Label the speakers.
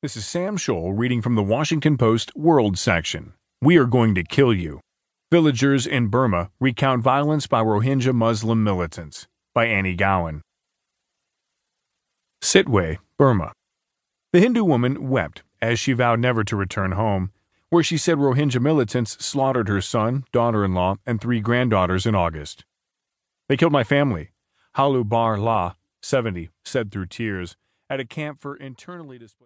Speaker 1: This is Sam Scholl reading from the Washington Post World section. We are going to kill you. Villagers in Burma recount violence by Rohingya Muslim militants. By Annie Gowen. Sittwe, Burma. The Hindu woman wept as she vowed never to return home, where she said Rohingya militants slaughtered her son, daughter in law, and three granddaughters in August. They killed my family, Halu Bar La, 70, said through tears, at a camp for internally displaced.